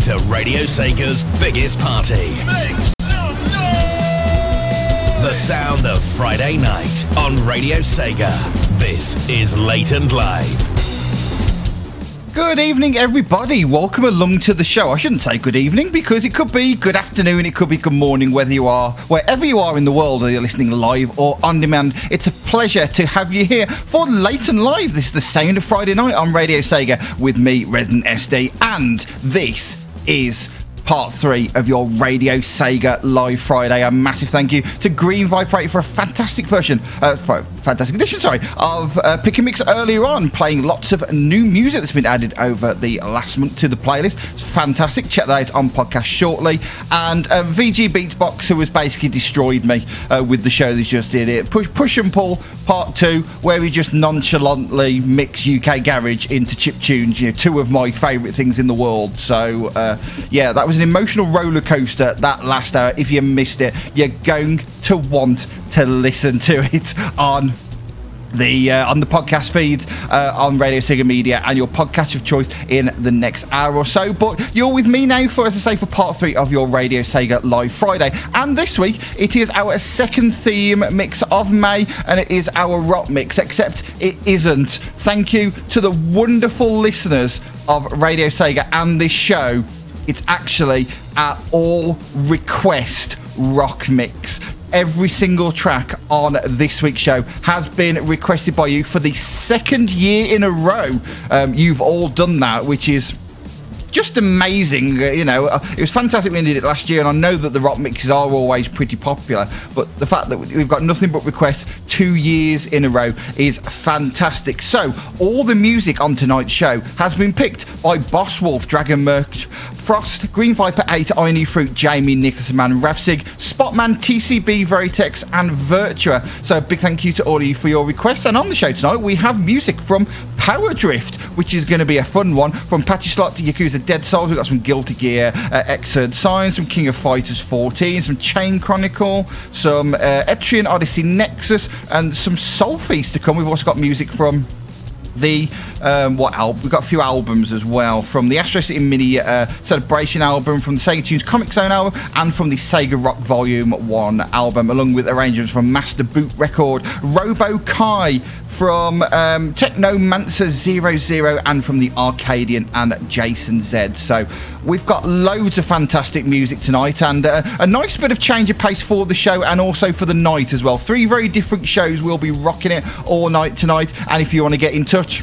to Radio Sega's biggest party. The sound of Friday night on Radio Sega. This is Late and Live. Good evening, everybody. Welcome along to the show. I shouldn't say good evening because it could be good afternoon, it could be good morning, whether you are wherever you are in the world, whether you're listening live or on demand. It's a pleasure to have you here for Late and Live. This is the sound of Friday night on Radio Sega with me, Resident SD, and this is part three of your Radio Sega Live Friday. A massive thank you to Green Viper for a fantastic version, uh, for fantastic edition, sorry, of uh, Pick and Mix earlier on, playing lots of new music that's been added over the last month to the playlist. It's fantastic. Check that out on podcast shortly. And uh, VG Beatsbox, who has basically destroyed me uh, with the show that just did it. Push, push and Pull Part Two, where we just nonchalantly mix UK garage into chip tunes. You know, two of my favourite things in the world. So uh, yeah, that was an emotional roller coaster that last hour. If you missed it, you're going to want to listen to it on the uh, on the podcast feeds uh, on Radio Sega Media and your podcast of choice in the next hour or so. But you're with me now for, as I say, for part three of your Radio Sega Live Friday. And this week it is our second theme mix of May, and it is our rock mix. Except it isn't. Thank you to the wonderful listeners of Radio Sega and this show. It's actually our all request rock mix every single track on this week's show has been requested by you for the second year in a row. Um, you've all done that, which is just amazing. Uh, you know, uh, it was fantastic when we did it last year, and I know that the rock mixes are always pretty popular. But the fact that we've got nothing but requests two years in a row is fantastic. So, all the music on tonight's show has been picked by Boss Wolf, Dragon Merch, Frost, Green Viper 8, Irony Fruit, Jamie, Nicholas Man, Ravsig, Spotman, TCB, Veritex, and Virtua. So, big thank you to all of you for your requests. And on the show tonight, we have music from Power Drift, which is going to be a fun one. From Pachislot to Yakuza Dead Souls, we've got some Guilty Gear, uh, Xrd Signs, some King of Fighters 14, some Chain Chronicle, some uh, Etrian Odyssey Nexus, and some Sol-Feace to come. We've also got music from the um, what album? We've got a few albums as well from the Astro City Mini uh, Celebration album, from the Sega Tunes Comic Zone album, and from the Sega Rock Volume One album, along with arrangements from Master Boot Record, Robo Kai from um, Technomancer 00 and from the Arcadian and Jason Z. So we've got loads of fantastic music tonight and uh, a nice bit of change of pace for the show and also for the night as well. Three very different shows. We'll be rocking it all night tonight. And if you want to get in touch,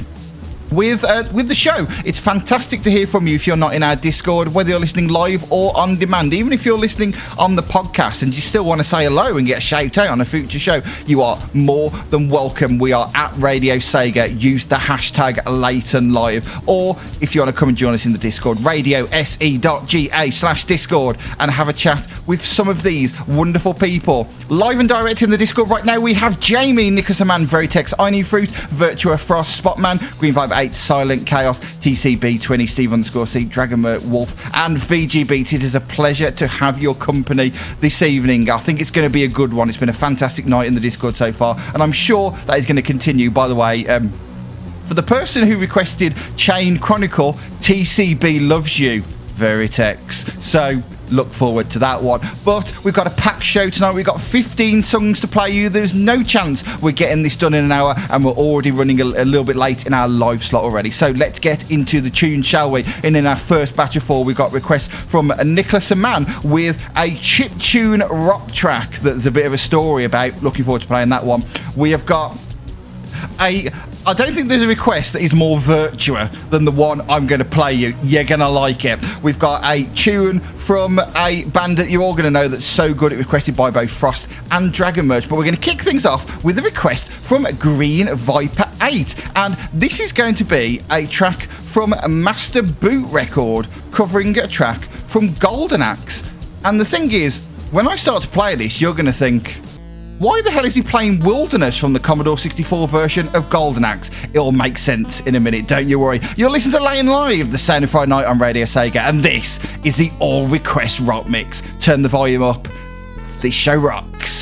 with uh, with the show. It's fantastic to hear from you if you're not in our Discord, whether you're listening live or on demand. Even if you're listening on the podcast and you still want to say hello and get a shout out on a future show, you are more than welcome. We are at Radio Sega. Use the hashtag Late and Live. Or if you want to come and join us in the Discord, radio se.ga slash Discord and have a chat with some of these wonderful people. Live and direct in the Discord right now, we have Jamie, Nicholas Man, Veritex, I Fruit, Virtua Frost, Spotman, Green Viper 8, Silent Chaos, TCB20, Steve underscore C, Dragonmer Wolf, and VG Beats. It is a pleasure to have your company this evening. I think it's going to be a good one. It's been a fantastic night in the Discord so far, and I'm sure that is going to continue. By the way, um, for the person who requested Chain Chronicle, TCB loves you, Veritex. So look forward to that one. But we've got a packed show tonight. We've got 15 songs to play you. There's no chance we're getting this done in an hour, and we're already running a, a little bit late in our live slot already. So let's get into the tune, shall we? And in our first batch of four, we've got requests from Nicholas and Man with a chip tune rock track that's a bit of a story about. Looking forward to playing that one. We have got a I don't think there's a request that is more Virtua than the one I'm going to play you. You're going to like it. We've got a tune from a band that you're all going to know that's so good it was requested by both Frost and Dragon. But we're going to kick things off with a request from Green Viper 8. And this is going to be a track from Master Boot Record covering a track from Golden Axe. And the thing is, when I start to play this, you're going to think, why the hell is he playing Wilderness from the Commodore 64 version of Golden Axe? It'll make sense in a minute, don't you worry. You'll listen to Lane Live, the Sound of Friday Night on Radio Sega, and this is the All Request Rock Mix. Turn the volume up. This show rocks.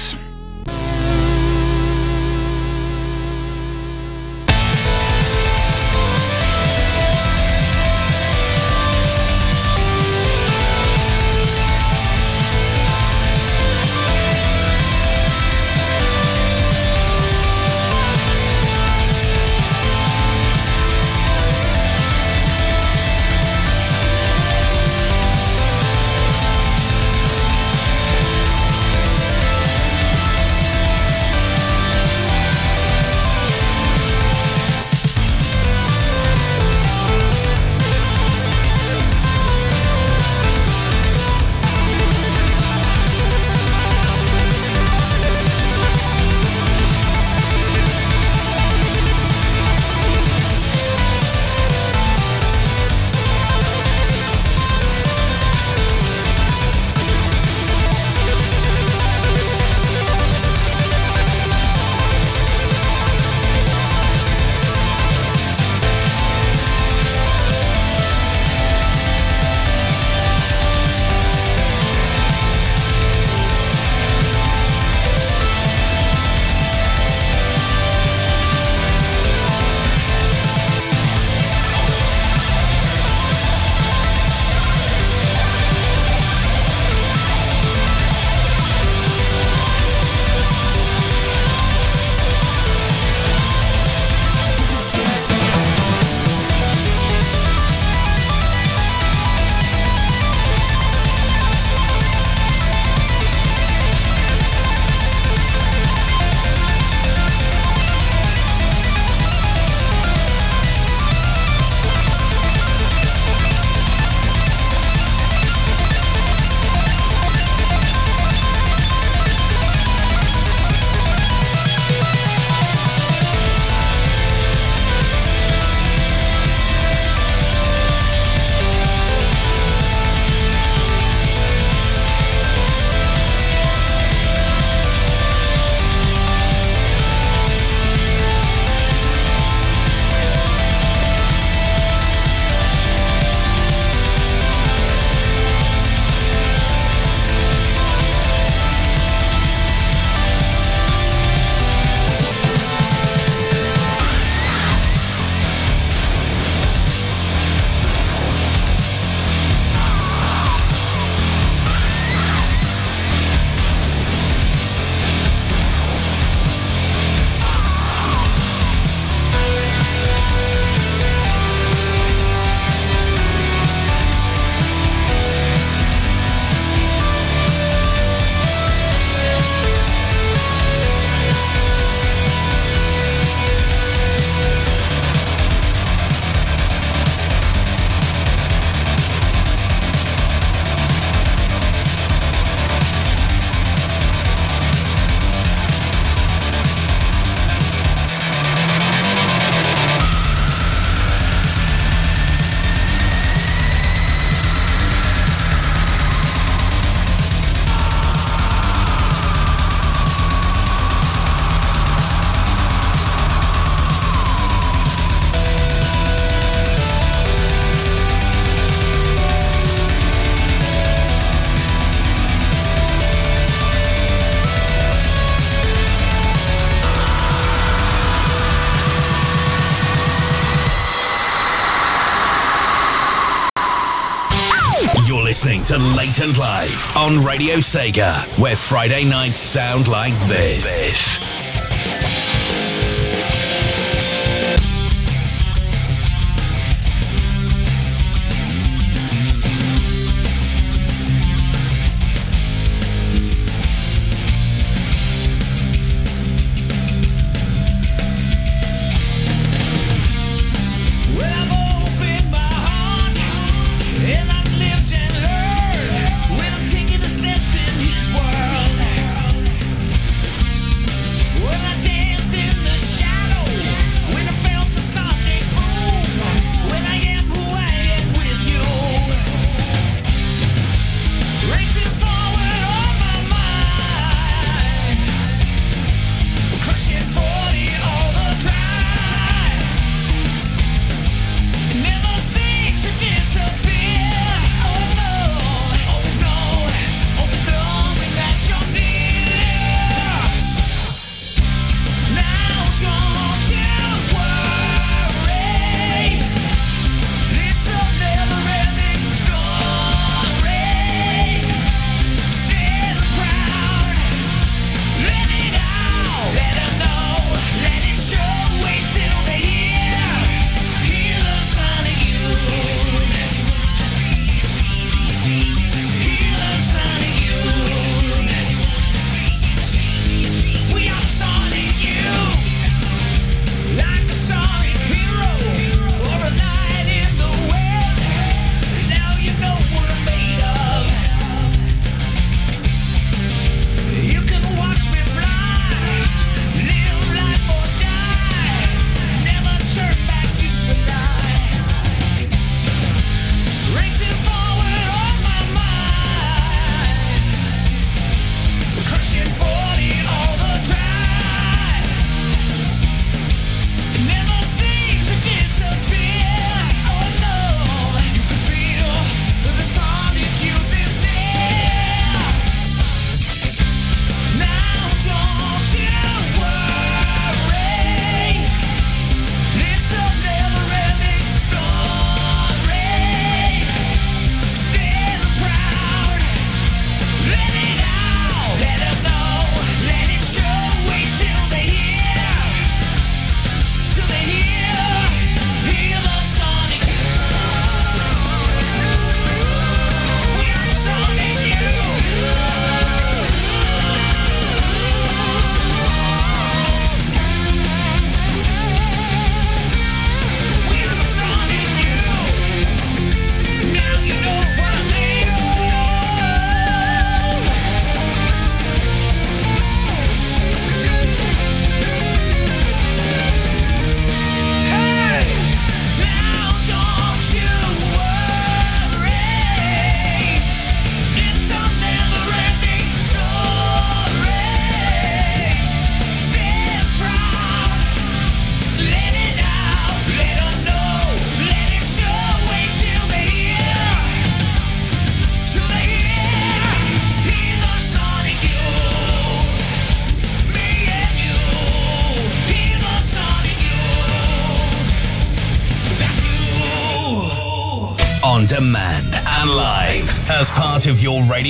On Radio Sega, where Friday nights sound like this. this.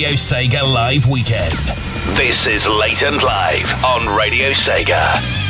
Radio Sega Live weekend. This is Late and Live on Radio Sega.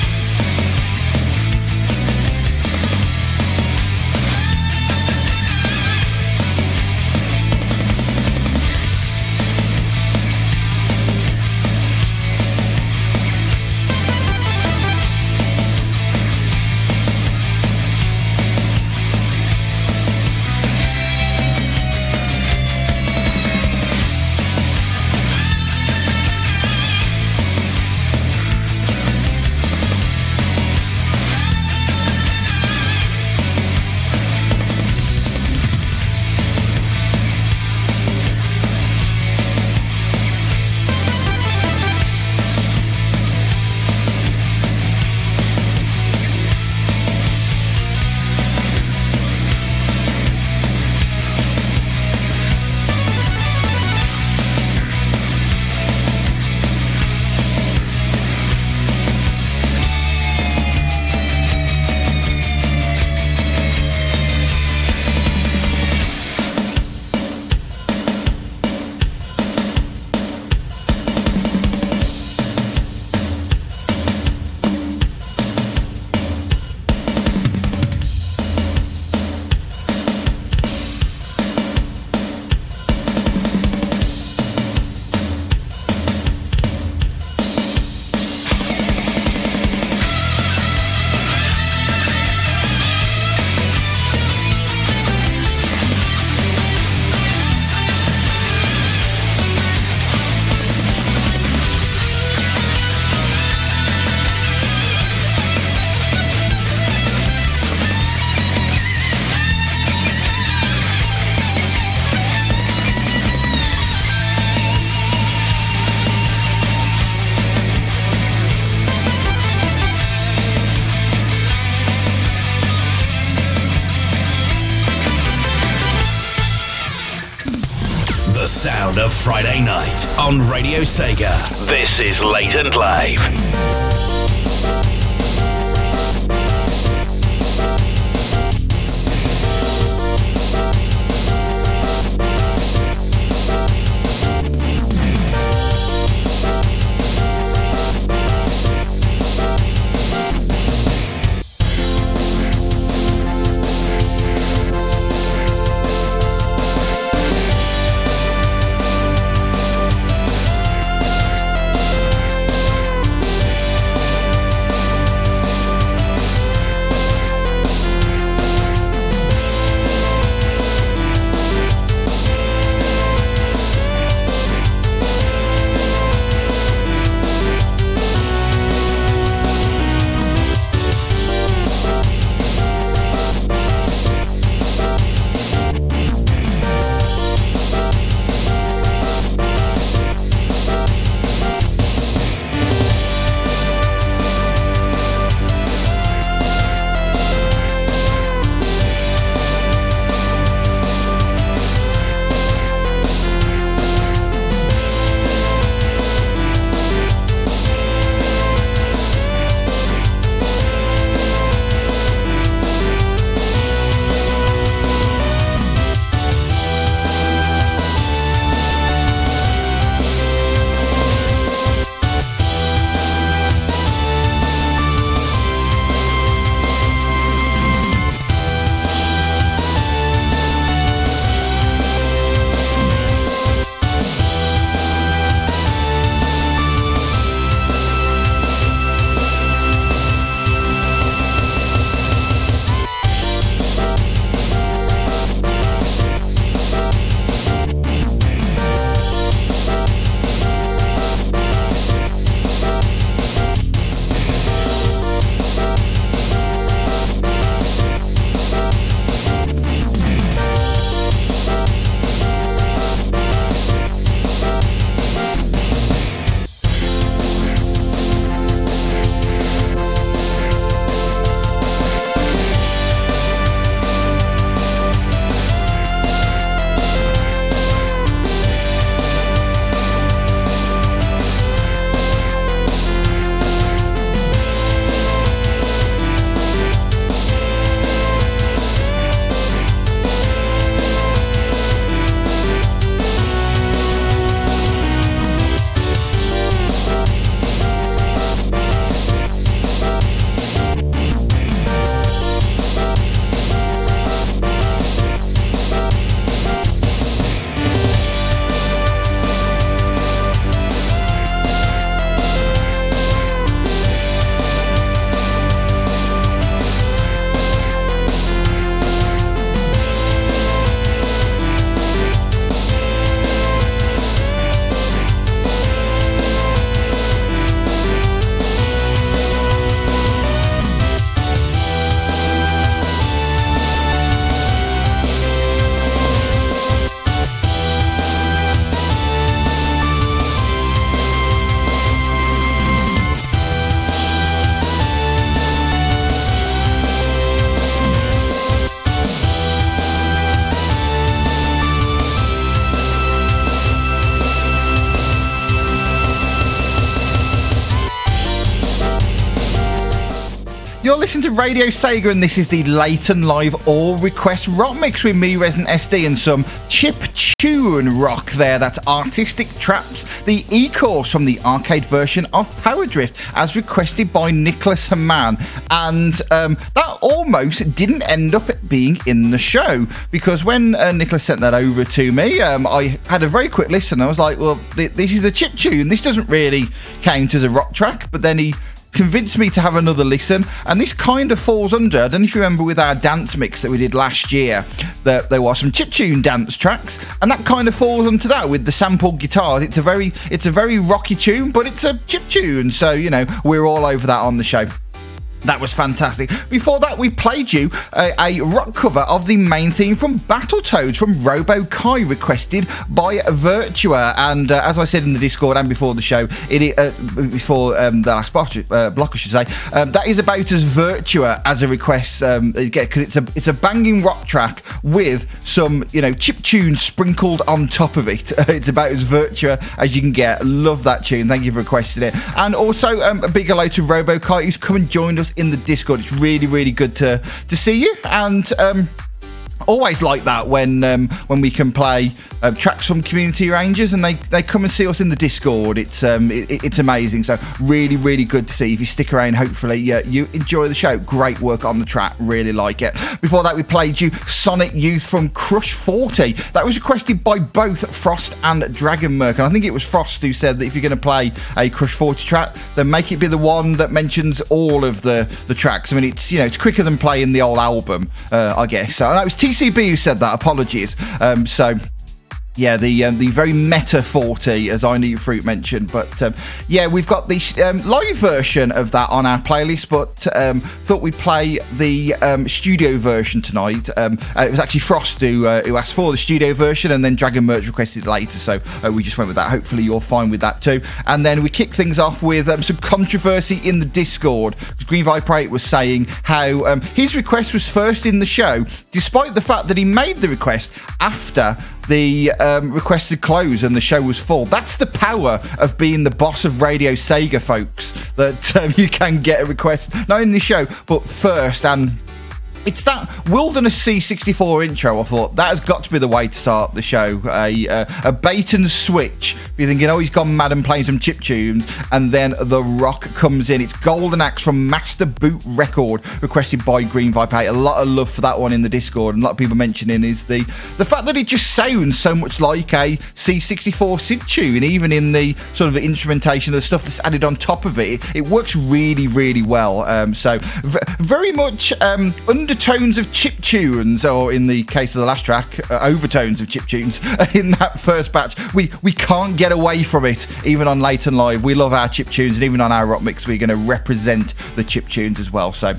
On Radio Sega. This is Late and Live. Radio Sega, and this is the Late and Live All Request Rock Mix with me, Resident SD, and some chip tune rock there. That's Artistic Traps, the e course from the arcade version of Power Drift, as requested by Nicholas Haman. And um, that almost didn't end up being in the show because when uh, Nicholas sent that over to me, um, I had a very quick listen. I was like, well, th- this is the chip tune. This doesn't really count as a rock track. But then he convinced me to have another listen. And this kind of falls under, I don't know if you remember with our dance mix that we did last year, that there were some chiptune dance tracks, and that kind of falls into that with the sampled guitars. It's a very it's a very rocky tune, but it's a chip tune, so you know, we're all over that on the show. That was fantastic. Before that, we played you a, a, rock cover of the main theme from Battletoads from Robo Kai, requested by Virtua. And uh, as I said in the Discord and before the show, it uh, before um, the last block, uh, block, I should say, um, that is about as Virtua as a request get because um, it's a it's a banging rock track with some you know chip tunes sprinkled on top of it. it's about as Virtua as you can get. Love that tune. Thank you for requesting it. And also um, a big hello to Robo Kai who's come and joined us in the Discord. It's really, really good to to see you. And um, always like that when um, when we can play uh, tracks from community rangers and they, they come and see us in the discord. It's um, it, it's amazing. So really really good to see. If you stick around hopefully uh, you enjoy the show. Great work on the track. Really like it. Before that we played you sonic youth from crush 40 that was requested by both frost and dragon merc and i think it was frost who said that if you're going to play a crush 40 track then make it be the one that mentions all of the the tracks. I mean it's you know it's quicker than playing the old album uh, i guess. So that was t TCB who said that. Apologies. Um, so yeah, the um, the very meta 40, as Irony Fruit mentioned. But um, yeah, we've got the um, live version of that on our playlist, but um, thought we'd play the um, studio version tonight. Um, uh, it was actually Frost who, uh, who asked for the studio version, and then Dragon Merch requested later, so uh, we just went with that. Hopefully, you're fine with that too. And then we kick things off with some controversy in the Discord. Green Viper 8 was saying how his request was first in the show, despite the fact that he made the request after the um, requested close and the show was full. That's the power of being the boss of Radio Sega, folks. That um, you can get a request not in the show, but first and it's that Wilderness C64 intro. I thought that has got to be the way to start the show. A, uh, a bait and switch. You're thinking, oh, he's gone mad and playing some chip tunes, and then the rock comes in. It's Golden Axe from Master Boot Record, requested by Green Viper. A lot of love for that one in the Discord, and a lot of people mentioning is the the fact that it just sounds so much like a C64 synth tune, even in the sort of instrumentation, the stuff that's added on top of it. It, it works really, really well. Um, so v- very much um, under undertones of chip tunes, or in the case of the last track, uh, overtones of chip tunes in that first batch. We we can't get away from it, even on Late and Live. We love our chip tunes, and even on our rock mix, we're going to represent the chip tunes as well. So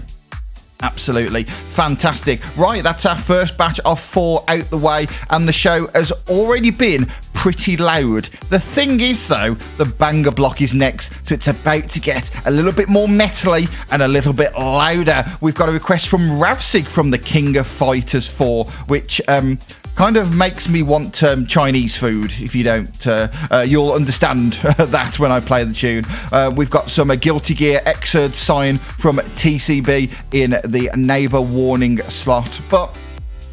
Absolutely fantastic. Right, that's our first batch of four out the way, and the show has already been pretty loud. The thing is, though, the banger block is next, so it's about to get a little bit more metally and a little bit louder. We've got a request from Ravsig from the King of Fighters 4, which um, kind of makes me want um, Chinese food. If you don't, uh, uh, you'll understand that when I play the tune. Uh, we've got some uh, Guilty Gear Xrd sign from TCB in the neighbor warning slot, but.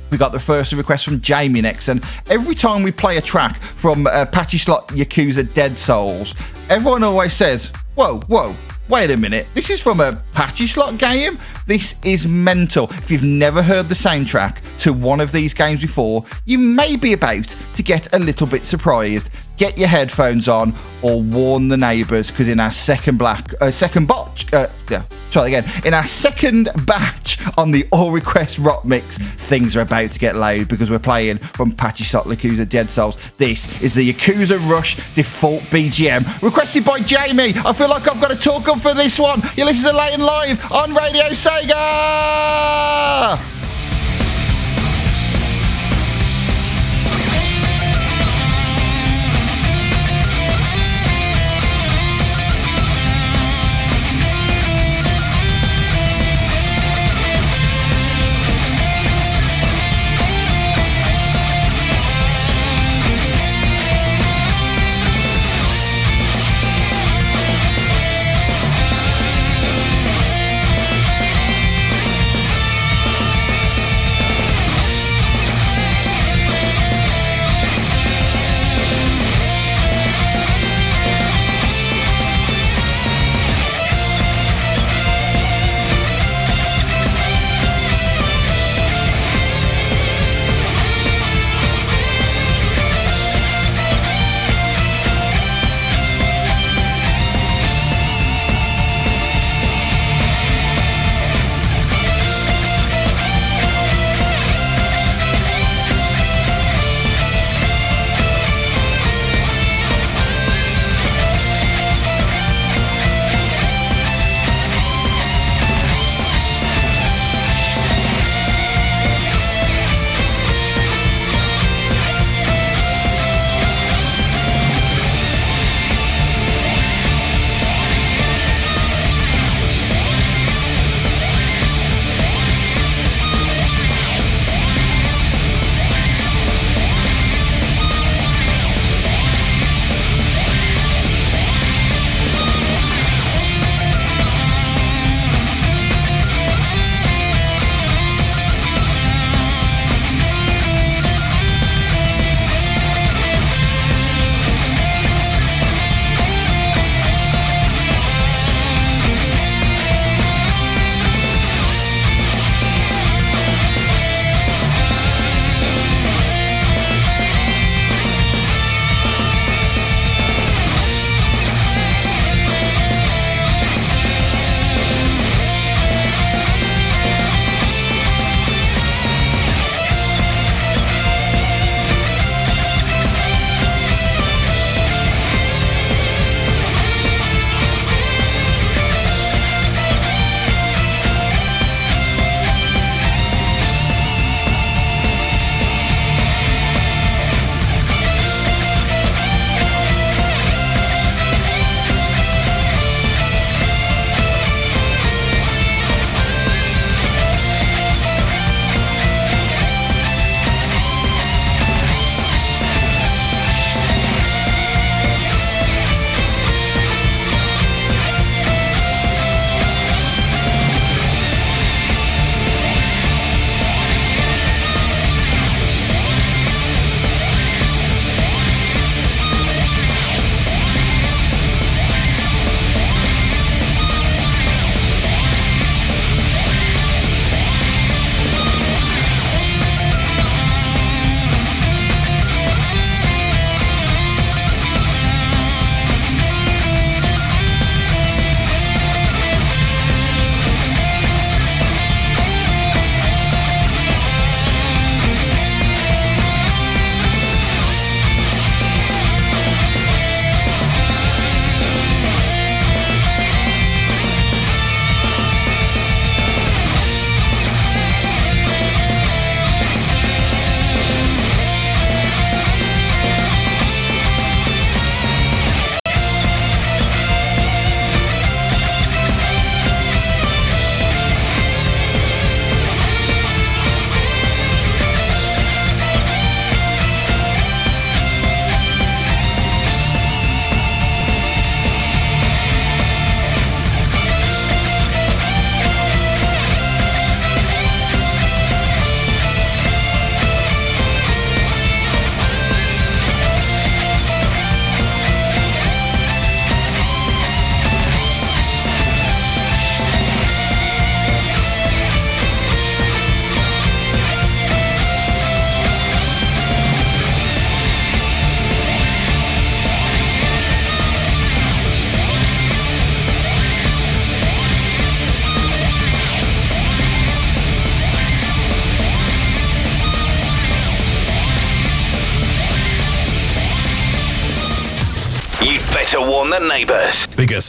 We got the first request from Jamie next, and every time we play a track from uh, Pachislot Yakuza Dead Souls, everyone always says, Whoa, whoa, wait a minute, this is from a pachislot game? This is mental. If you've never heard the soundtrack to one of these games before, you may be about to get a little bit surprised. Get your headphones on or warn the neighbours because in our second black, uh, second botch, uh, yeah, try again. In our second batch on the All Request Rock Mix, things are about to get loud because we're playing from Pachislot Yakuza Dead Souls. This is the Yakuza Rush default BGM requested by Jamie. I feel like I've got to talk up for this one. You listen to Live on Radio Sega!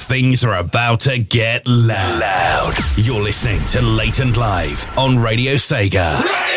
Things are about to get loud. loud. You're listening to Late and Live on Radio Sega.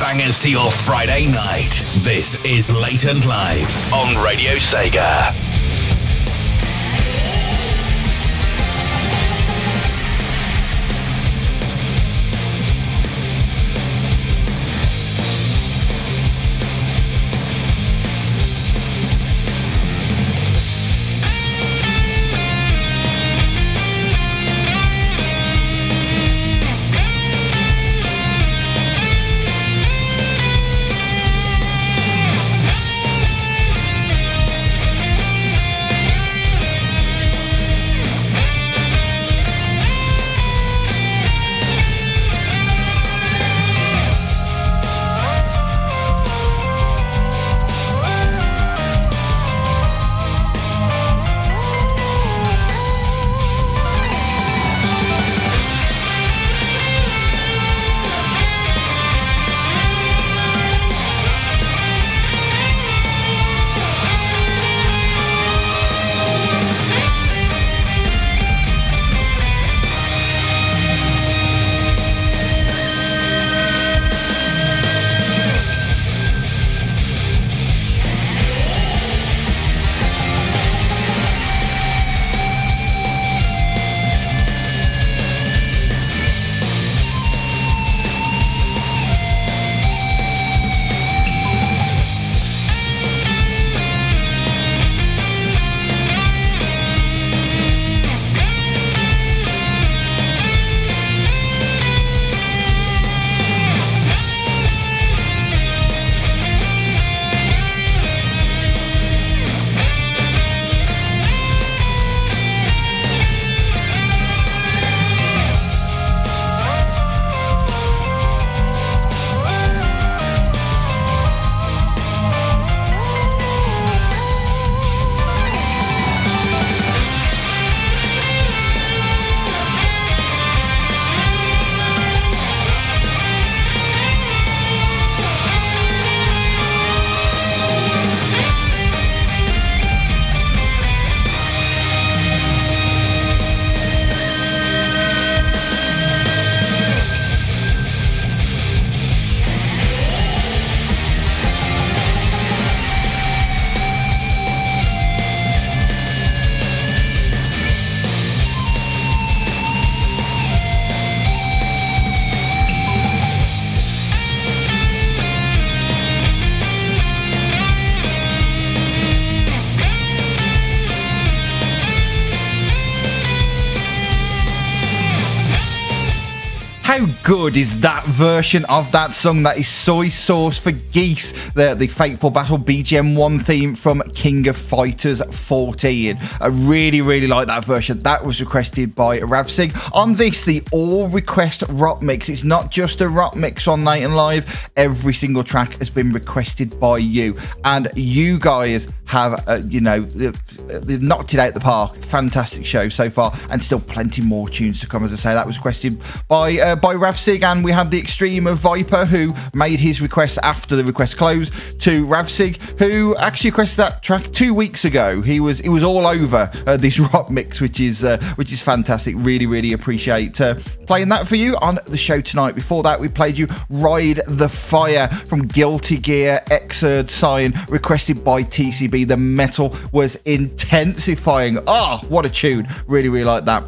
Bangers to your Friday night. This is Late and Live on Radio Sega. Good is that version of that song? That is Soy Sauce for Geese, the, the Fateful Battle BGM 1 theme from King of Fighters 14. I really, really like that version. That was requested by Ravsig. On this, the all request rock mix. It's not just a rock mix on Late and Live. Every single track has been requested by you. And you guys have, uh, you know, they've knocked it out the park. Fantastic show so far, and still plenty more tunes to come. As I say, that was requested by uh, by Ravsig, and we had the extreme of Viper who made his request after the request closed to Ravsig, who actually requested that track two weeks ago. He was it was all over uh, this rock mix, which is uh, which is fantastic. Really, really appreciate uh, playing that for you on the show tonight. Before that, we played you "Ride the Fire" from Guilty Gear Xrd Sign, requested by TCB. The metal was intensifying. Ah, oh, what a tune! Really, really like that.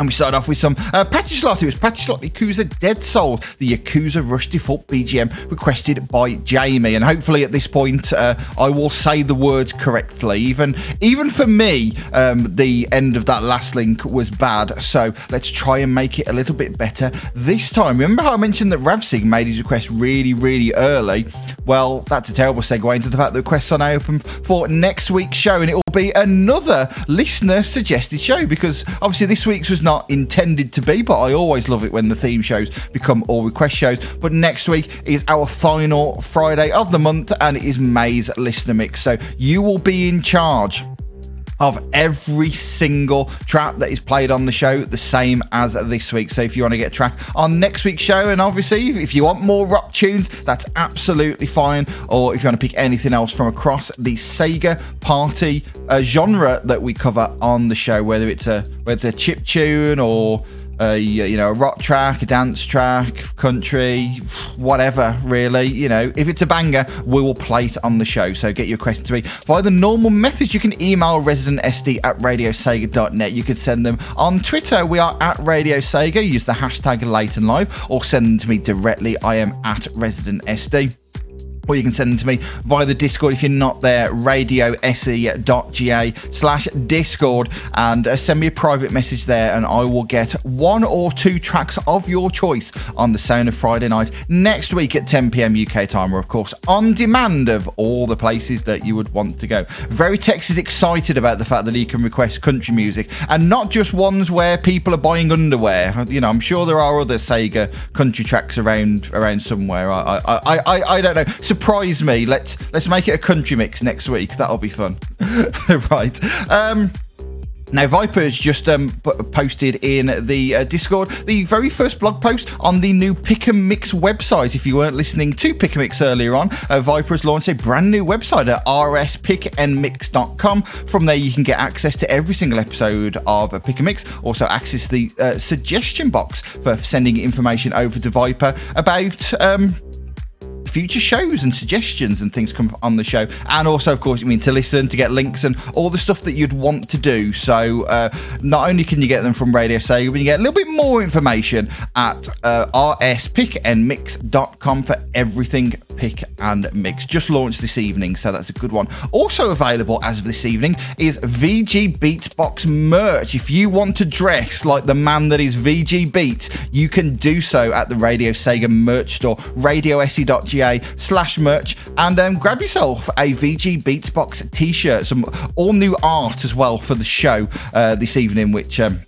And we started off with some uh, Pachislot. It was Pachislot Yakuza Dead Soul, the Yakuza Rush Default BGM requested by Jamie. And hopefully at this point, uh, I will say the words correctly. Even even for me, um, the end of that last link was bad. So let's try and make it a little bit better this time. Remember how I mentioned that Ravsig made his request really, really early? Well, that's a terrible segue into the fact that the requests are now open for next week's show. And it will be another listener suggested show because obviously this week's was not not intended to be, but I always love it when the theme shows become all request shows. But next week is our final Friday of the month, and it is May's listener mix. So you will be in charge of every single track that is played on the show, the same as this week. So if you want to get track on next week's show, and obviously if you want more rock tunes, that's absolutely fine. Or if you want to pick anything else from across the Sega party uh, genre that we cover on the show, whether it's a whether it's a chip tune or a you know a rock track, a dance track, country, whatever. Really, you know, if it's a banger, we will play it on the show. So get your question to me via the normal methods. You can email residentsd at radiosega.net. You could send them on Twitter. We are at Radio Sega. Use the hashtag late and live, or send them to me directly. I am at residentsd or you can send them to me via the Discord if you're not there, radiose.ga slash Discord, and uh, send me a private message there, and I will get one or two tracks of your choice on the Sound of Friday night next week at 10 pm UK time, or of course on demand of all the places that you would want to go. Veritex is excited about the fact that he can request country music, and not just ones where people are buying underwear. You know, I'm sure there are other Sega country tracks around around somewhere. I I, I, I, don't know. So surprise me. Let's let's make it a country mix next week. That'll be fun. right. Um, now, Viper's just um, posted in the uh, Discord the very first blog post on the new Pick and Mix website. If you weren't listening to Pick and Mix earlier on, uh, Viper has launched a brand new website at rspickandmix.com. From there, you can get access to every single episode of Pick and Mix, also access the uh, suggestion box for sending information over to Viper about. Um, future shows and suggestions and things come on the show. And also, of course, I mean, to listen, to get links and all the stuff that you'd want to do. So uh, not only can you get them from Radio Sega, but you get a little bit more information at uh, rspickandmix.com for everything pick and mix. Just launched this evening, so that's a good one. Also available as of this evening is VG Beatsbox merch. If you want to dress like the man that is VG Beats, you can do so at the Radio Sega merch store, slash merch and um, grab yourself a VG Beatsbox t-shirt, some all new art as well for the show uh, this evening, which um,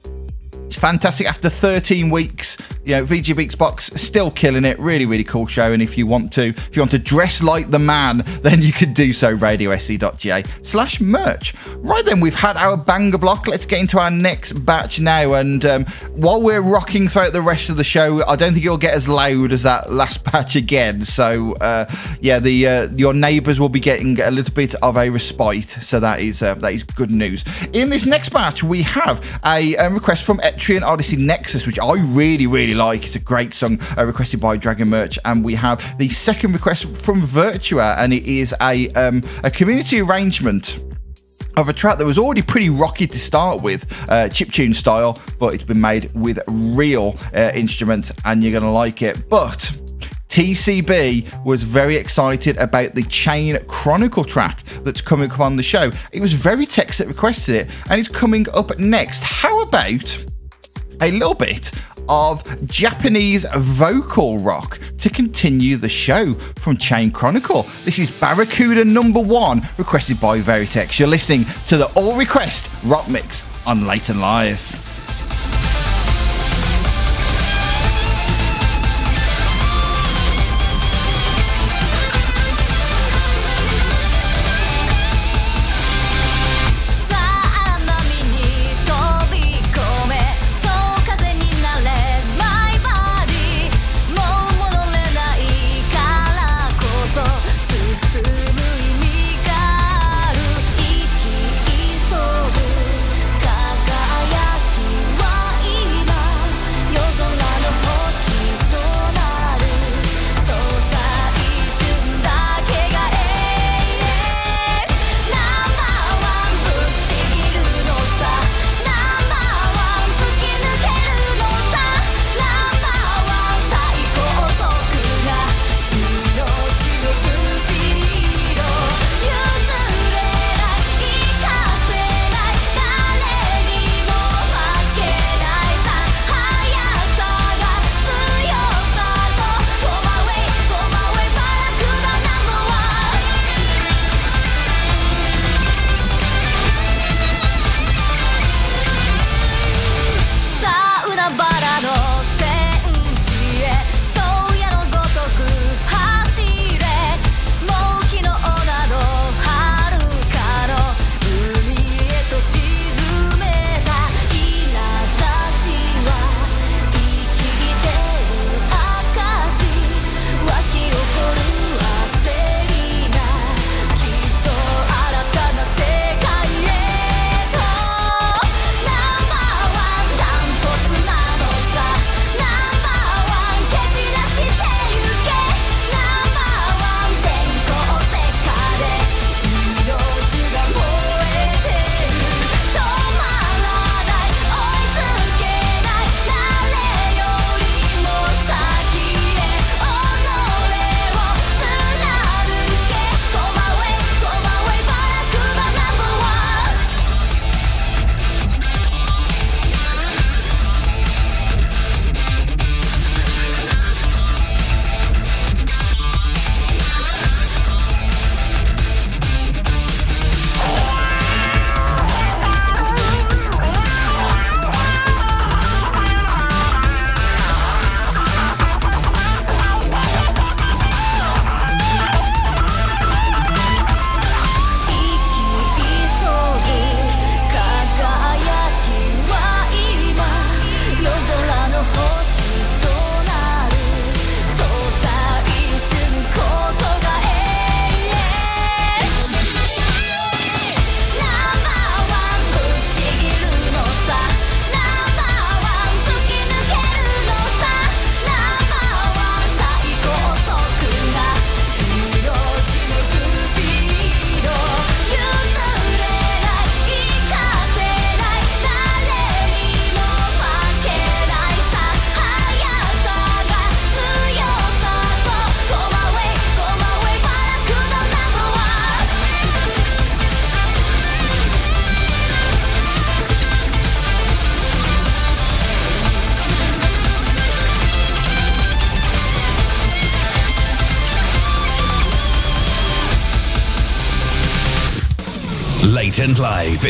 it's fantastic. After 13 weeks, you know, VG Beatsbox still killing it. Really, really cool show. And if you want to, if you want to dress like the man, then you can do so. RadioSE.ga slash merch. Right then, we've had our banger block. Let's get into our next batch now. And um, while we're rocking throughout the rest of the show, I don't think it'll get as loud as that last batch again. So uh, yeah, the uh, your neighbours will be getting a little bit of a respite. So that is uh, that is good news. In this next batch, we have a, a request from. Et- Etrian Odyssey Nexus, which I really, really like. It's a great song uh, requested by Dragon Merch. And we have the second request from Virtua, and it is a, um, a community arrangement of a track that was already pretty rocky to start with, uh, chiptune style, but it's been made with real uh, instruments, and you're going to like it. But TCB was very excited about the Chain Chronicle track that's coming up on the show. It was Veritex that requested it, and it's coming up next. How about a little bit of Japanese vocal rock to continue the show from Chain Chronicle. This is Barracuda number one, requested by Veritex. You're listening to the All Request Rock Mix on Late and Live.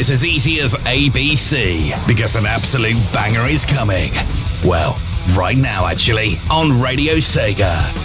Is as easy as ABC because an absolute banger is coming. Well, right now, actually, on Radio Sega.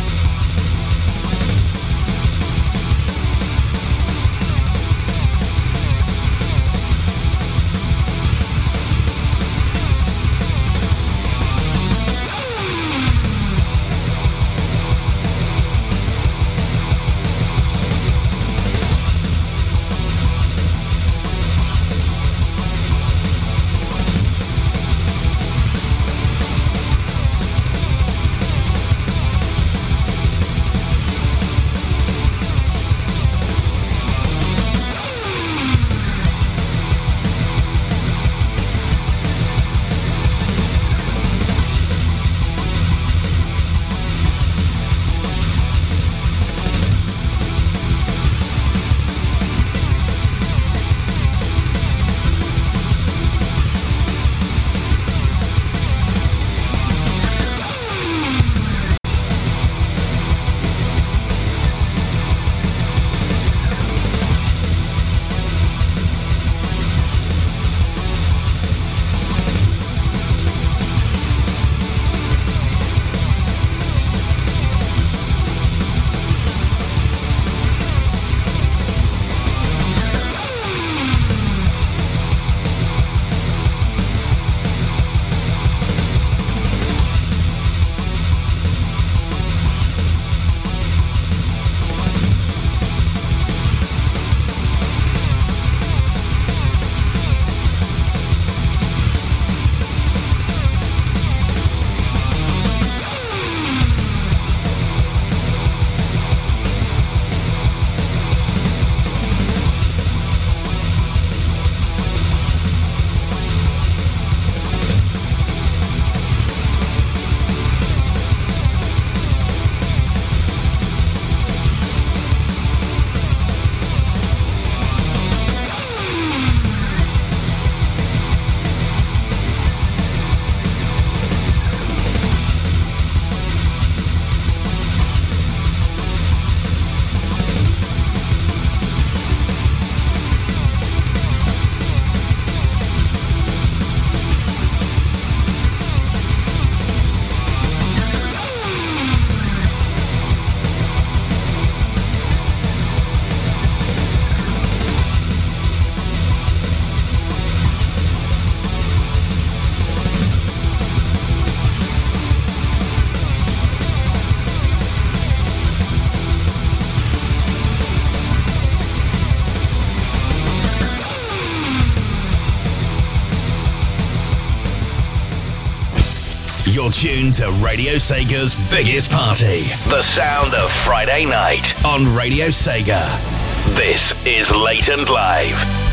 You're tuned to Radio Sega's biggest party, the sound of Friday night on Radio Sega. This is Late and Live.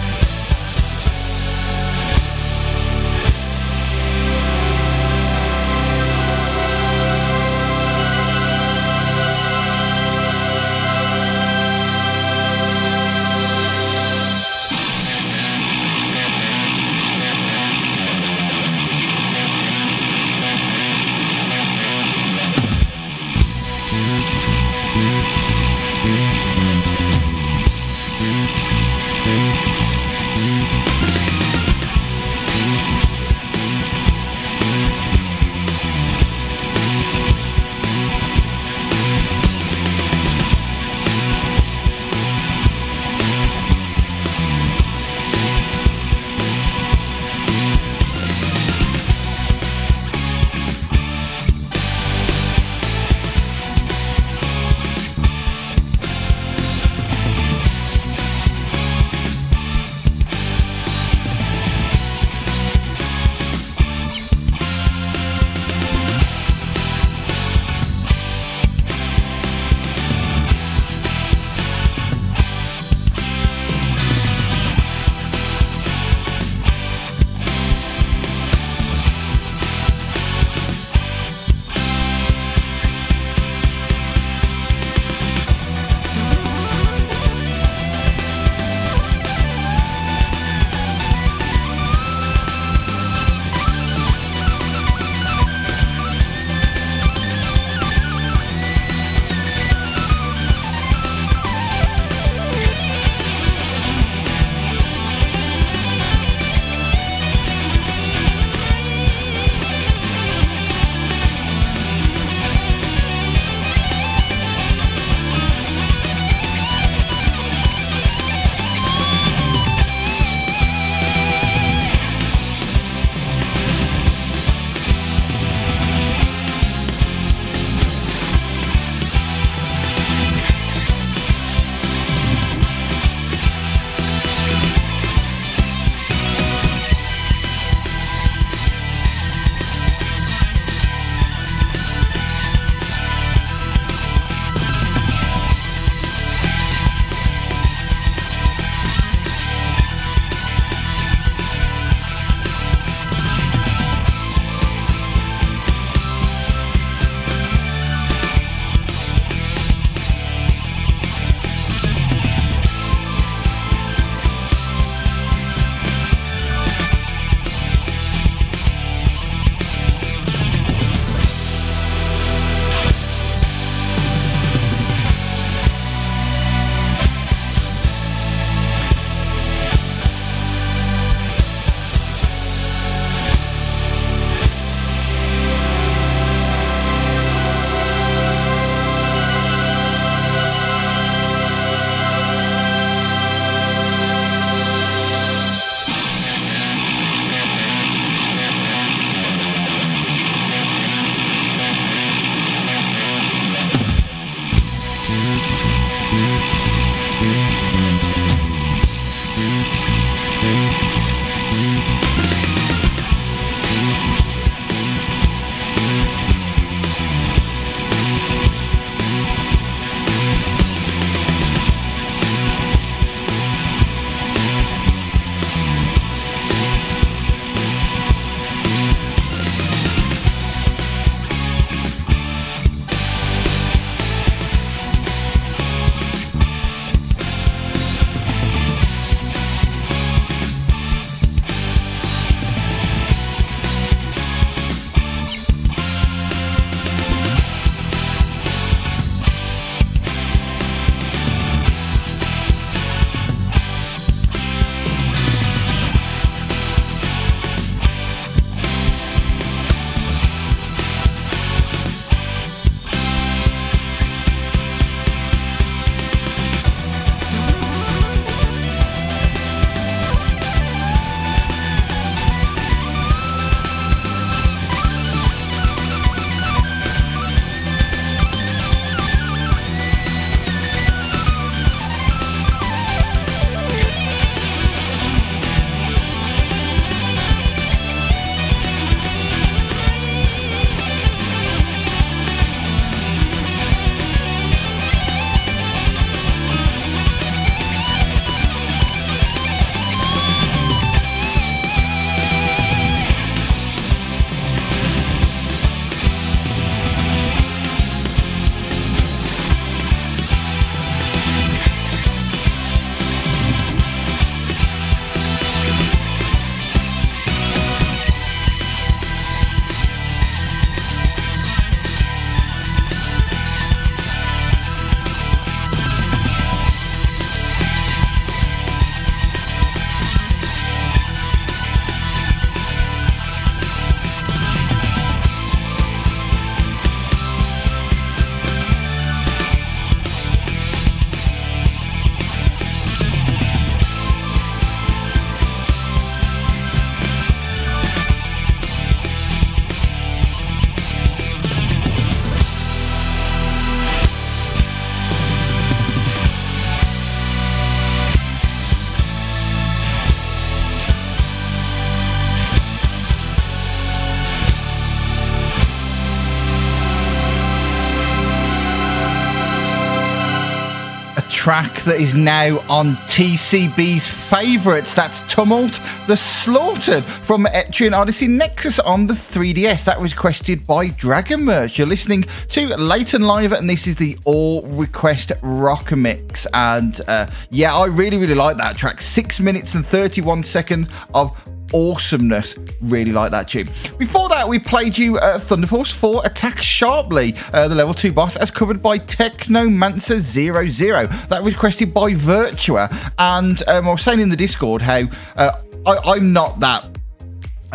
Track that is now on TCB's favourites. That's Tumult the Slaughtered from Etrian Odyssey Nexus on the 3DS. That was requested by Dragon Merch. You're listening to Late and Live, and this is the All Request Rock Mix. And uh, yeah, I really, really like that track. Six minutes and 31 seconds of awesomeness. Really like that tune. Before that, we played you uh, Thunder Force 4 Attack Sharply, uh, the level 2 boss, as covered by Technomancer 00. That was requested by Virtua. And um, I was saying in the Discord how uh, I, I'm not that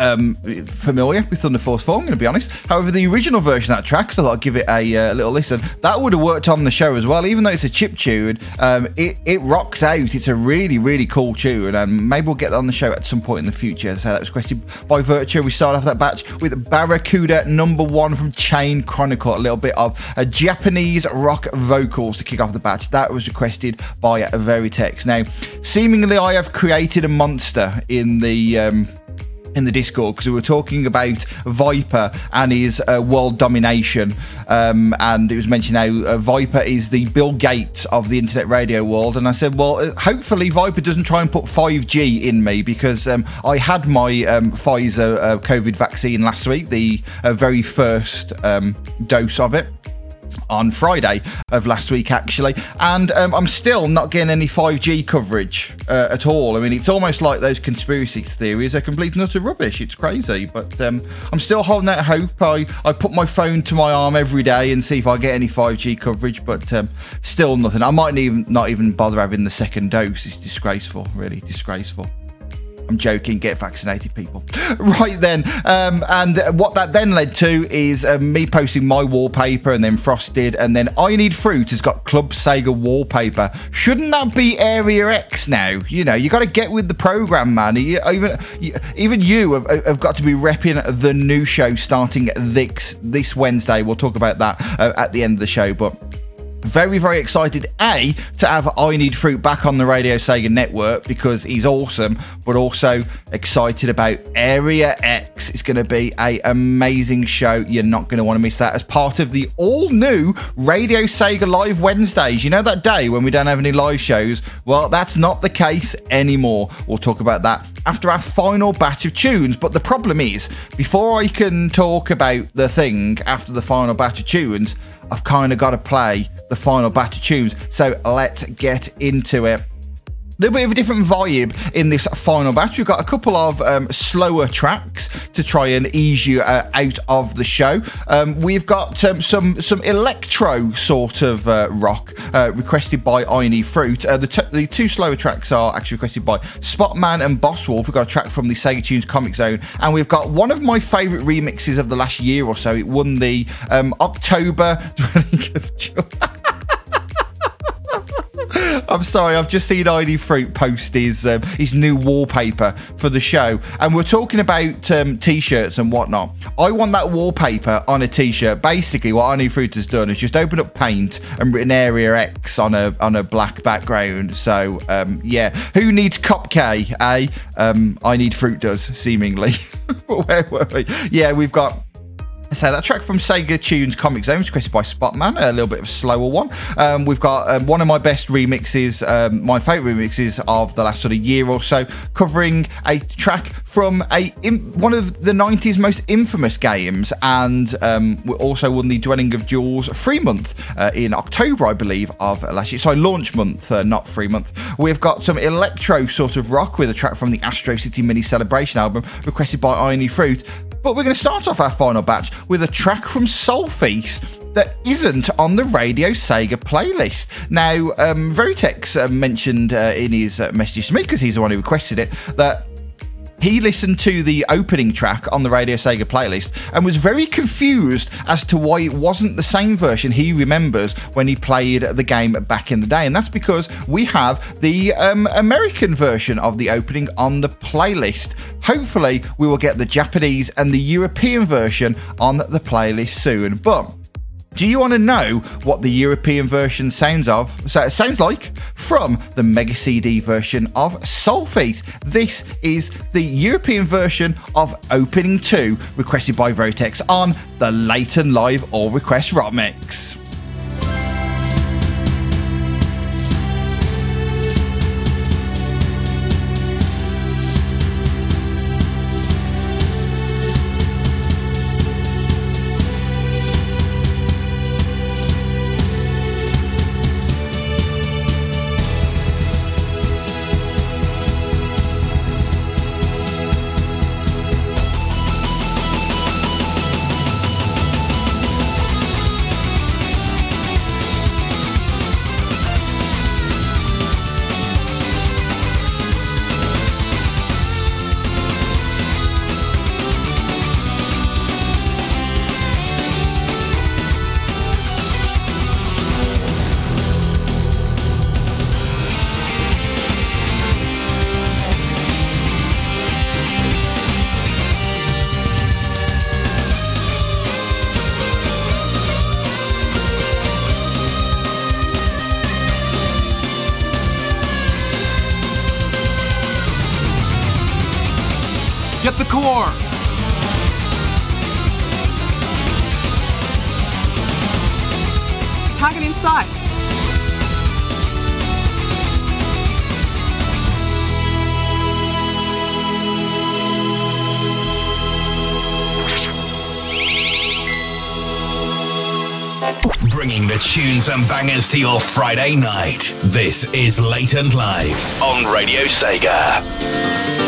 um, familiar with Thunder Force 4, I'm going to be honest. However, the original version of that track, so I'll give it a uh, little listen, that would have worked on the show as well. Even though it's a chip tune, um, it, it rocks out. It's a really, really cool tune, and maybe we'll get that on the show at some point in the future. So that was requested by Virtua. We start off that batch with Barracuda number one from Chain Chronicle, a little bit of a Japanese rock vocals to kick off the batch. That was requested by Veritex. Now, seemingly, I have created a monster in the. Um, in the Discord because we were talking about Viper and his uh, world domination, um, and it was mentioned how uh, Viper is the Bill Gates of the internet radio world. And I said, well, uh, hopefully Viper doesn't try and put 5G in me because um, I had my um, Pfizer uh, COVID vaccine last week, the uh, very first um, dose of it on Friday of last week, actually, and um, I'm still not getting any 5G coverage uh, at all. I mean, it's almost like those conspiracy theories are complete and utter rubbish. It's crazy, but um, I'm still holding out hope. I, I put my phone to my arm every day and see if I get any 5G coverage, but um, still nothing. I might even not even bother having the second dose. It's disgraceful, really disgraceful. I'm joking. Get vaccinated, people. right then, um, and what that then led to is uh, me posting my wallpaper, and then Frosted, and then Irony Fruit has got Club Sega wallpaper. Shouldn't that be Area X now? You know, you got to get with the program, man. You, even you, even you have, have, got to be repping the new show starting this this Wednesday. We'll talk about that uh, at the end of the show, but very, very excited, A, to have Irony Fruit back on the Radio Sega network because he's awesome, but also excited about Area X. It's going to be a amazing show. You're not going to want to miss that as part of the all new Radio Sega Live Wednesdays. You know that day when we don't have any live shows? Well, that's not the case anymore. We'll talk about that after our final batch of tunes. But the problem is, before I can talk about the thing after the final batch of tunes, I've kind of got to play the final batch of tunes. So let's get into it A little bit of a different vibe in this final batch. We've got a couple of um, slower tracks to try and ease you uh, out of the show. Um, we've got um, some some electro sort of uh, rock uh, requested by I Fruit. Uh, the, t- the two slower tracks are actually requested by Spotman and Boss Wolf. We've got a track from the Sega Tunes Comix Zone, and we've got one of my favourite remixes of the last year or so. It won the um, October. I'm sorry, I've just seen ID Fruit post his um, his new wallpaper for the show, and we're talking about um, t-shirts and whatnot. I want that wallpaper on a t-shirt. Basically, what ID Fruit has done is just opened up Paint and written Area X on a on a black background. So um, yeah, who needs Cop K? Eh? Um, Irony Fruit does seemingly. Where were we? Yeah, we've got so that track from Sega Tunes Comix Zone, requested by Spotman, a little bit of a slower one. Um, we've got um, one of my best remixes, um, my favourite remixes of the last sort of year or so, covering a track from a in, one of the 90s most infamous games, and um, we also won the Dwelling of Duels free month uh, in October, I believe, of last year. Sorry, launch month, uh, not free month. We've got some electro sort of rock with a track from the Astro City Mini Celebration album, requested by Irony Fruit. But we're going to start off our final batch with a track from Sol-Feace that isn't on the Radio Sega playlist. Now, um, Veritex uh, mentioned uh, in his uh, message to me, because he's the one who requested it, that he listened to the opening track on the Radio Sega playlist and was very confused as to why it wasn't the same version he remembers when he played the game back in the day. And that's because we have the um, American version of the opening on the playlist. Hopefully, we will get the Japanese and the European version on the playlist soon. But do you want to know what the European version sounds of? So sounds like from the Mega CD version of Sol-Feace. This is the European version of Opening 2, requested by Veritex on the Late and Live All Request Rock Mix. And bangers to your Friday night. This is Late and Live on Radio Sega.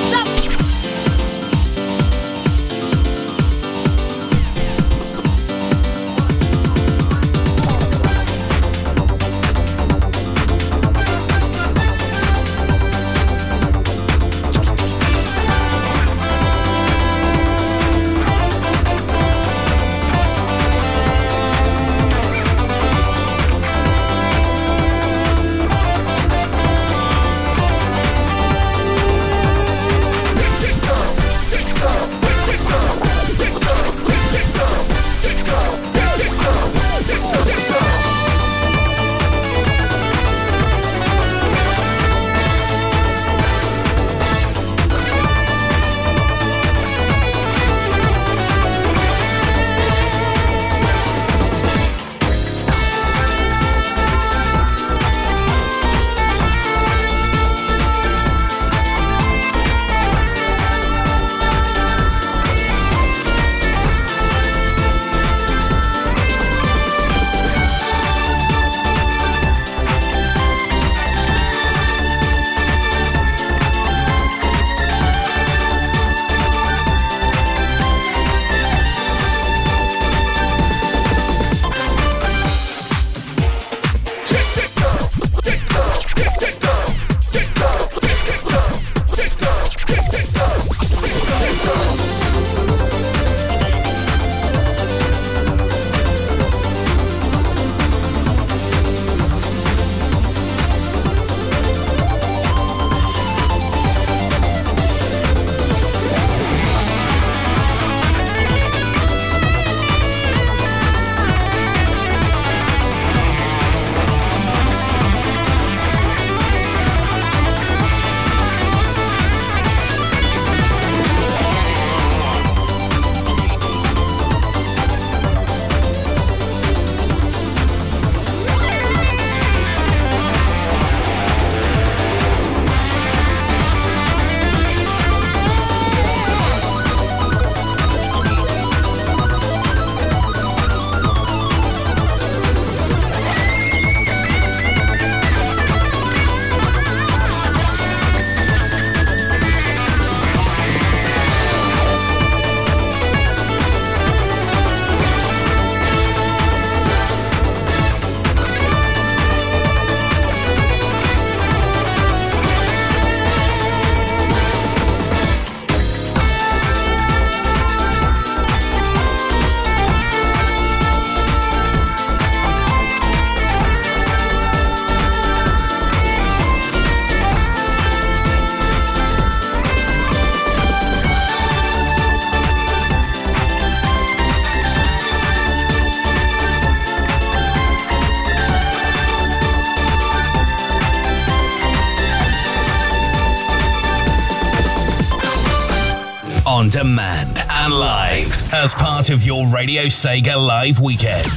Radio Sega Live weekend.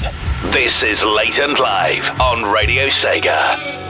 This is Late and Live on Radio Sega.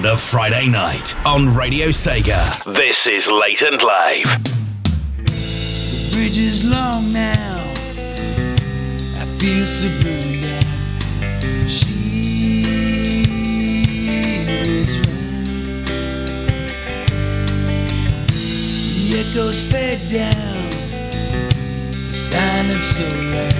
Sound of Friday night on Radio Sega. This is Late and Live. The bridge is long now. I feel so blue, yeah. She was right. The echoes fade down. The silence so rare.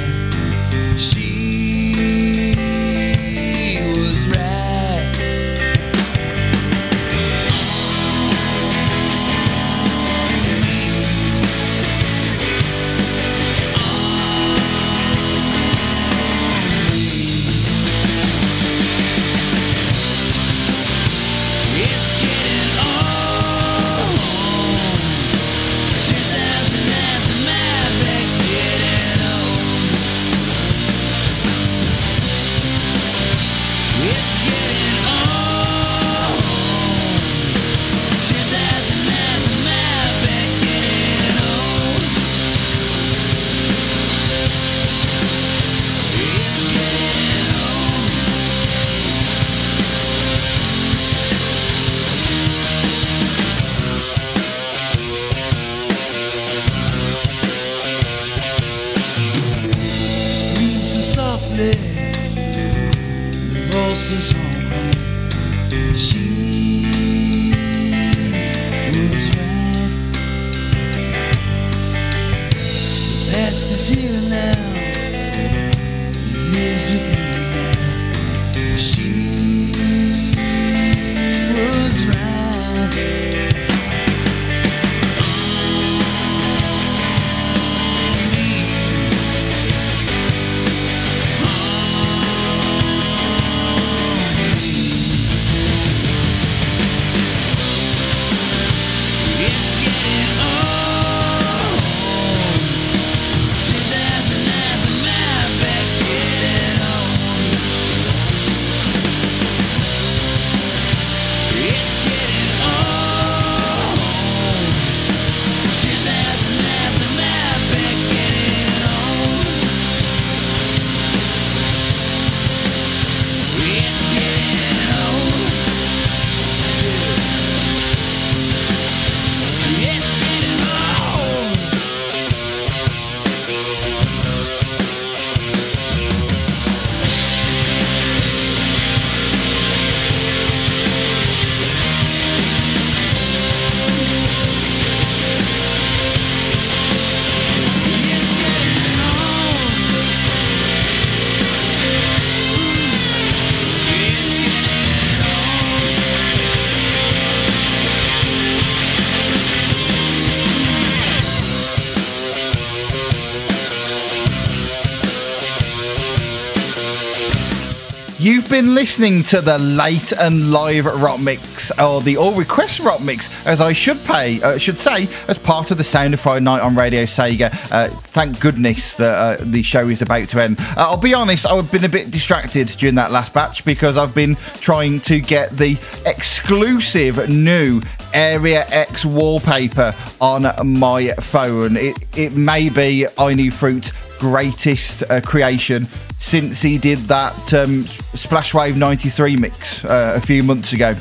Been listening to the late and live rock mix, or the all request rock mix, as I should pay, uh, should say, as part of the Sound of Friday Night on Radio Sega. Uh, thank goodness that uh, the show is about to end. Uh, I'll be honest, I've been a bit distracted during that last batch because I've been trying to get the exclusive new Area X wallpaper on my phone. It it may be Irony Fruit greatest uh, creation since he did that um, Splashwave 93 mix uh, a few months ago.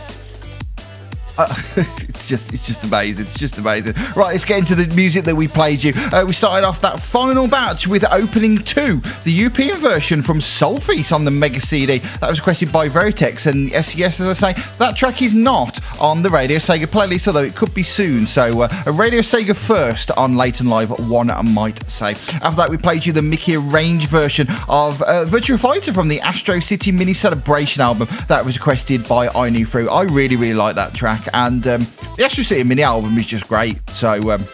Uh, it's just it's just amazing. It's just amazing. Right, let's get into the music that we played you. Uh, we started off that final batch with opening two, the European version from Sol-Feace on the Mega CD. That was requested by Veritex, and yes, as I say, that track is not on the Radio Sega playlist, although it could be soon. So uh, a Radio Sega first on Late and Live, one I might say. After that, we played you the Mickey Range version of uh, Virtua Fighter from the Astro City Mini Celebration album. That was requested by Irony Fruit. I really, really like that track. And um, the Astro City mini album is just great. So. Um,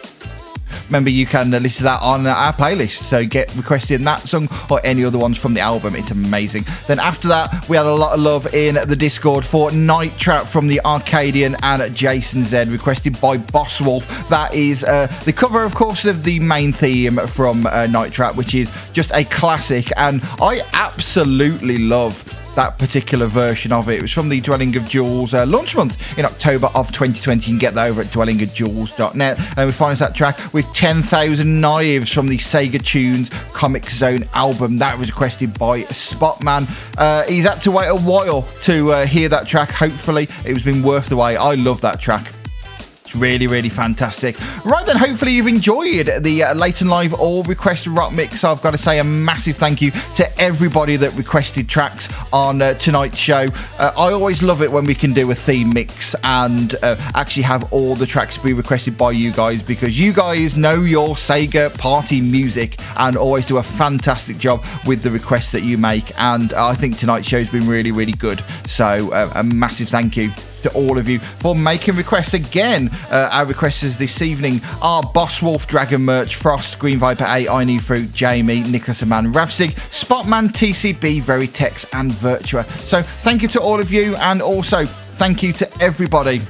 Remember, you can uh, listen to that on uh, our playlist. So get requested that song or any other ones from the album. It's amazing. Then after that, we had a lot of love in the Discord for Night Trap from the Arcadian and Jason Z, requested by Boss Wolf. That is uh, the cover, of course, of the main theme from uh, Night Trap, which is just a classic. And I absolutely love that particular version of it. It was from the Dwelling of Duels uh, launch month in October of 2020. You can get that over at dwellingofduels.net. And we find that track with 10,000 Knives from the Sega Tunes Comix Zone album. That was requested by Spotman. Uh, he's had to wait a while to uh, hear that track. Hopefully, it was been worth the wait. I love that track. Really, really fantastic. Right then, hopefully you've enjoyed the uh, and Live All Request Rock Mix. I've got to say a massive thank you to everybody that requested tracks on uh, tonight's show. Uh, I always love it when we can do a theme mix and uh, actually have all the tracks be requested by you guys because you guys know your Sega party music and always do a fantastic job with the requests that you make. And I think tonight's show's been really, really good. So uh, a massive thank you to all of you for making requests again. Uh, our requesters this evening are Boss Wolf, Dragon Merch, Frost, Green Viper 8, Irony Fruit, Jamie, Nicholas Man, Ravsig, Spotman, TCB, Veritex, and Virtua. So thank you to all of you, and also thank you to everybody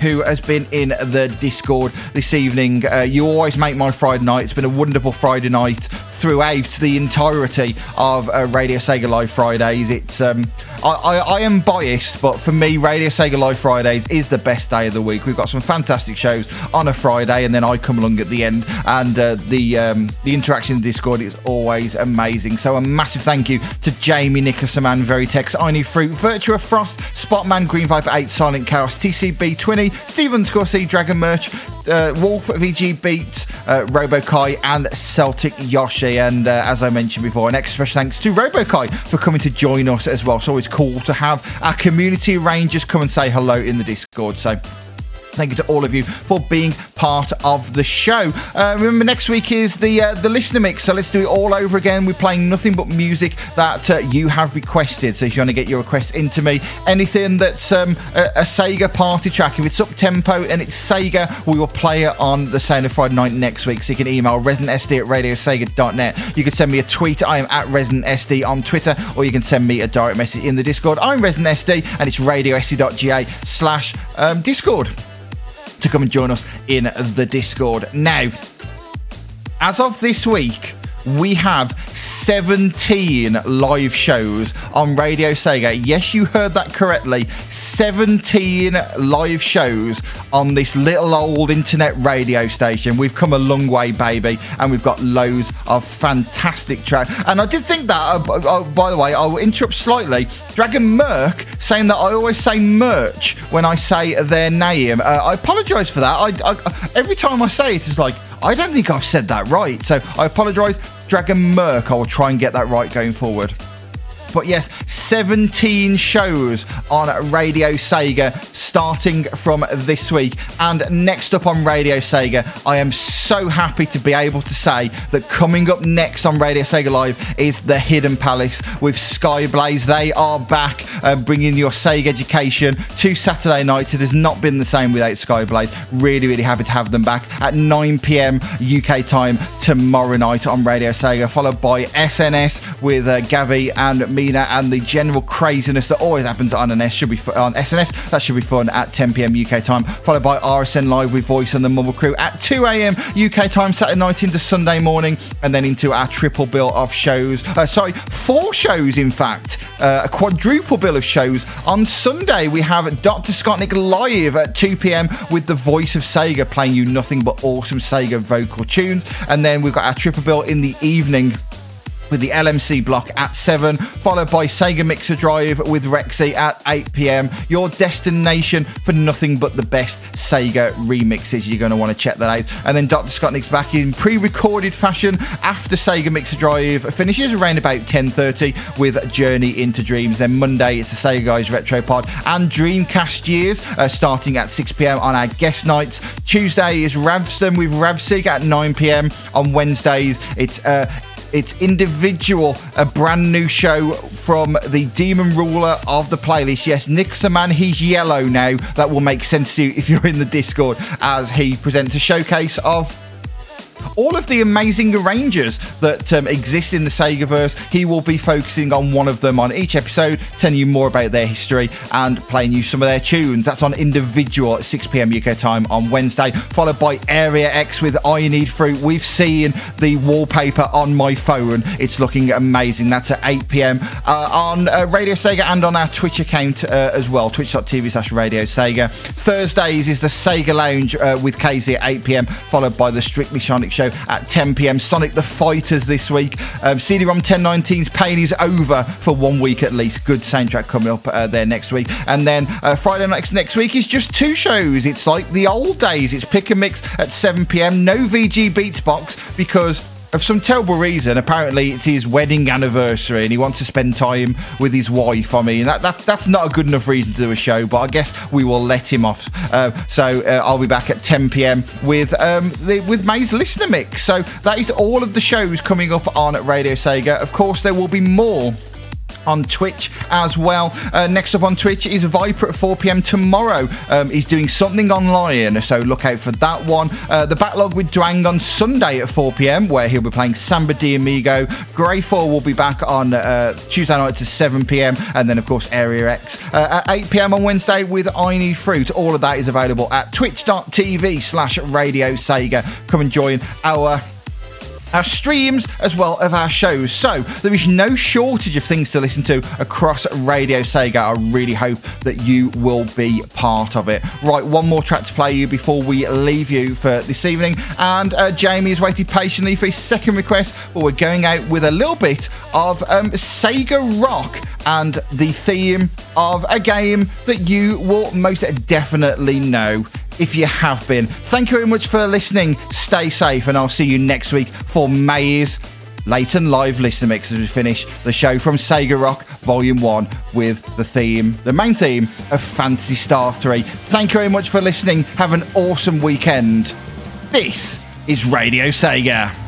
who has been in the Discord this evening. Uh, you always make my Friday night. It's been a wonderful Friday night throughout the entirety of uh, Radio Sega Live Fridays. It's um, I, I, am biased, but for me, Radio Sega Live Fridays is the best day of the week. We've got some fantastic shows on a Friday, and then I come along at the end, and uh, the um, the interaction in Discord is always amazing. So a massive thank you to Jamie Nicholson, Man, Veritex, Irony Fruit, Virtua Frost, Spotman, Green Viper 8, Silent Chaos, TCB 20, Stephen Scorsese, Dragon Merch, uh, Wolf, VG Beats, uh, Robokai, and Celtic Yoshi. And uh, as I mentioned before, an extra special thanks to Robokai for coming to join us as well. It's always cool to have our community rangers come and say hello in the Discord. So Thank you to all of you for being part of the show. Uh, remember, next week is the uh, the listener mix, so let's do it all over again. We're playing nothing but music that uh, you have requested. So if you want to get your requests into me, anything that's um, a, a, Sega party track, if it's up tempo and it's Sega, we will play it on the Sound of Friday night next week. So you can email residentsd at radiosega.net. You can send me a tweet. I am at residentsd on Twitter, or you can send me a direct message in the Discord. I'm residentsd, and it's radiosd.ga slash um, Discord to come and join us in the Discord. Now, as of this week, we have 17 live shows on Radio Sega. Yes, you heard that correctly. 17 live shows on this little old internet radio station. We've come a long way, baby, and we've got loads of fantastic tracks. And I did think that, uh, uh, by the way, I'll interrupt slightly. Dragon Merc saying that I always say merch when I say their name. Uh, I apologise for that. I, I, every time I say it, it's like, I don't think I've said that right. So I apologise. Dragon Merc, I will try and get that right going forward. But yes, 17 shows on Radio Sega starting from this week. And next up on Radio Sega, I am so happy to be able to say that coming up next on Radio Sega Live is The Hidden Palace with Skyblaze. They are back uh, bringing your Sega education to Saturday nights. It has not been the same without Skyblaze. Really, really happy to have them back at 9 pm UK time tomorrow night on Radio Sega, followed by SNS with uh, Gavi and Mina and the general craziness that always happens on an S should be on SNS. That should be fun at 10 pm UK time, followed by RSN Live with Voice and the Mumble Crew at 2 am UK time, Saturday night into Sunday morning, and then into our triple bill of shows. Uh, sorry, four shows in fact, uh, a quadruple bill of shows. On Sunday, we have Dr. Scottnik live at 2 pm with the voice of Sega playing you nothing but awesome Sega vocal tunes, and then we've got our triple bill in the evening with the LMC block at 7, followed by Sega Mixer Drive with Rexy at 8 pm. Your destination for nothing but the best Sega remixes. You're going to want to check that out. And then Dr. Scottnik's back in pre-recorded fashion after Sega Mixer Drive finishes around about 10:30 with Journey into Dreams. Then Monday it's the Sega Guys Retro Pod and Dreamcast Years uh, starting at 6 pm on our guest nights. Tuesday is Ravston with Ravsig at 9 pm. On Wednesdays it's uh, It's individual, a brand new show from the demon ruler of the playlist. Yes, Nick man, he's yellow now. That will make sense to you if you're in the Discord as he presents a showcase of all of the amazing arrangers that um, exist in the Segaverse. He will be focusing on one of them on each episode, telling you more about their history and playing you some of their tunes. That's on individual at 6 pm UK time on Wednesday, followed by Area X with Irony Fruit. We've seen the wallpaper on my phone. It's looking amazing. That's at 8 pm uh, on uh, Radio Sega and on our Twitch account uh, as well, twitch.tv slash Radio Sega. Thursdays is the Sega Lounge uh, with KZ at 8 pm, followed by the Strictly Sonic Show at 10 pm. Sonic the Fighters this week. Um, CD-ROM 1019's Pain is over for one week at least. Good soundtrack coming up uh, there next week. And then uh, Friday next next week is just two shows. It's like the old days. It's pick and mix at 7 pm. No VG Beats box because of some terrible reason, apparently it's his wedding anniversary and he wants to spend time with his wife. I mean, that, that that's not a good enough reason to do a show, but I guess we will let him off. Uh, so uh, I'll be back at 10 p.m. with um, the, with May's listener mix. So that is all of the shows coming up on Radio Sega. Of course, there will be more on Twitch as well. Uh, next up on Twitch is Viper at 4 pm tomorrow. Um, he's doing something online, so look out for that one. Uh, the backlog with Dwang on Sunday at 4 pm, where he'll be playing Samba de Amigo. Greyfall will be back on uh, Tuesday night to 7 pm, and then, of course, Area X uh, at 8 pm on Wednesday with Irony Fruit. All of that is available at twitch.tv slash Radio Sega. Come and join our our streams as well as our shows. So there is no shortage of things to listen to across Radio Sega. I really hope that you will be part of it. Right, one more track to play you before we leave you for this evening. And uh, Jamie has waited patiently for his second request, but we're going out with a little bit of um, Sega Rock and the theme of a game that you will most definitely know if you have been. Thank you very much for listening. Stay safe, and I'll see you next week for May's Late and Live Listener Mix as we finish the show from Sega Rock Volume 1 with the theme, the main theme of Phantasy Star 3. Thank you very much for listening. Have an awesome weekend. This is Radio Sega.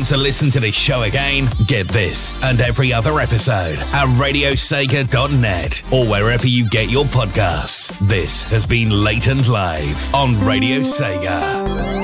Want to listen to this show again? Get this and every other episode at radiosega.net or wherever you get your podcasts. This has been Late and Live on Radio Sega.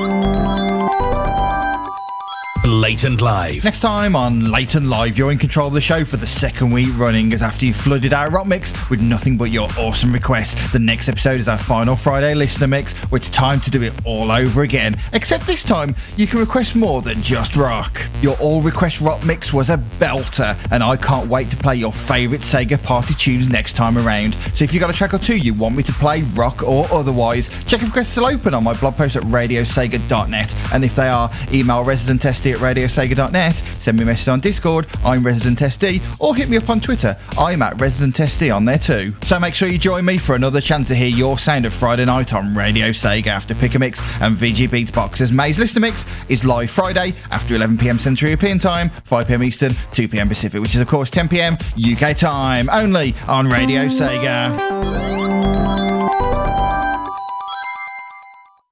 Live. Next time on Late and Live, you're in control of the show for the second week running as after you've flooded our rock mix with nothing but your awesome requests. The next episode is our final Friday listener mix, where it's time to do it all over again. Except this time, you can request more than just rock. Your all request rock mix was a belter, and I can't wait to play your favourite Sega party tunes next time around. So if you've got a track or two you want me to play, rock or otherwise, check if requests are still open on my blog post at radiosega.net. And if they are, email resident at radiosega.net, send me a message on Discord, I'm Resident SD, or hit me up on Twitter, I'm at Resident SD on there too. So make sure you join me for another chance to hear your sound of Friday night on Radio Sega after Pick a Mix and VG Beats Box as May's Listener Mix is live Friday after 11pm Central European Time, 5pm Eastern, 2pm Pacific, which is of course 10pm UK time, only on Radio Sega.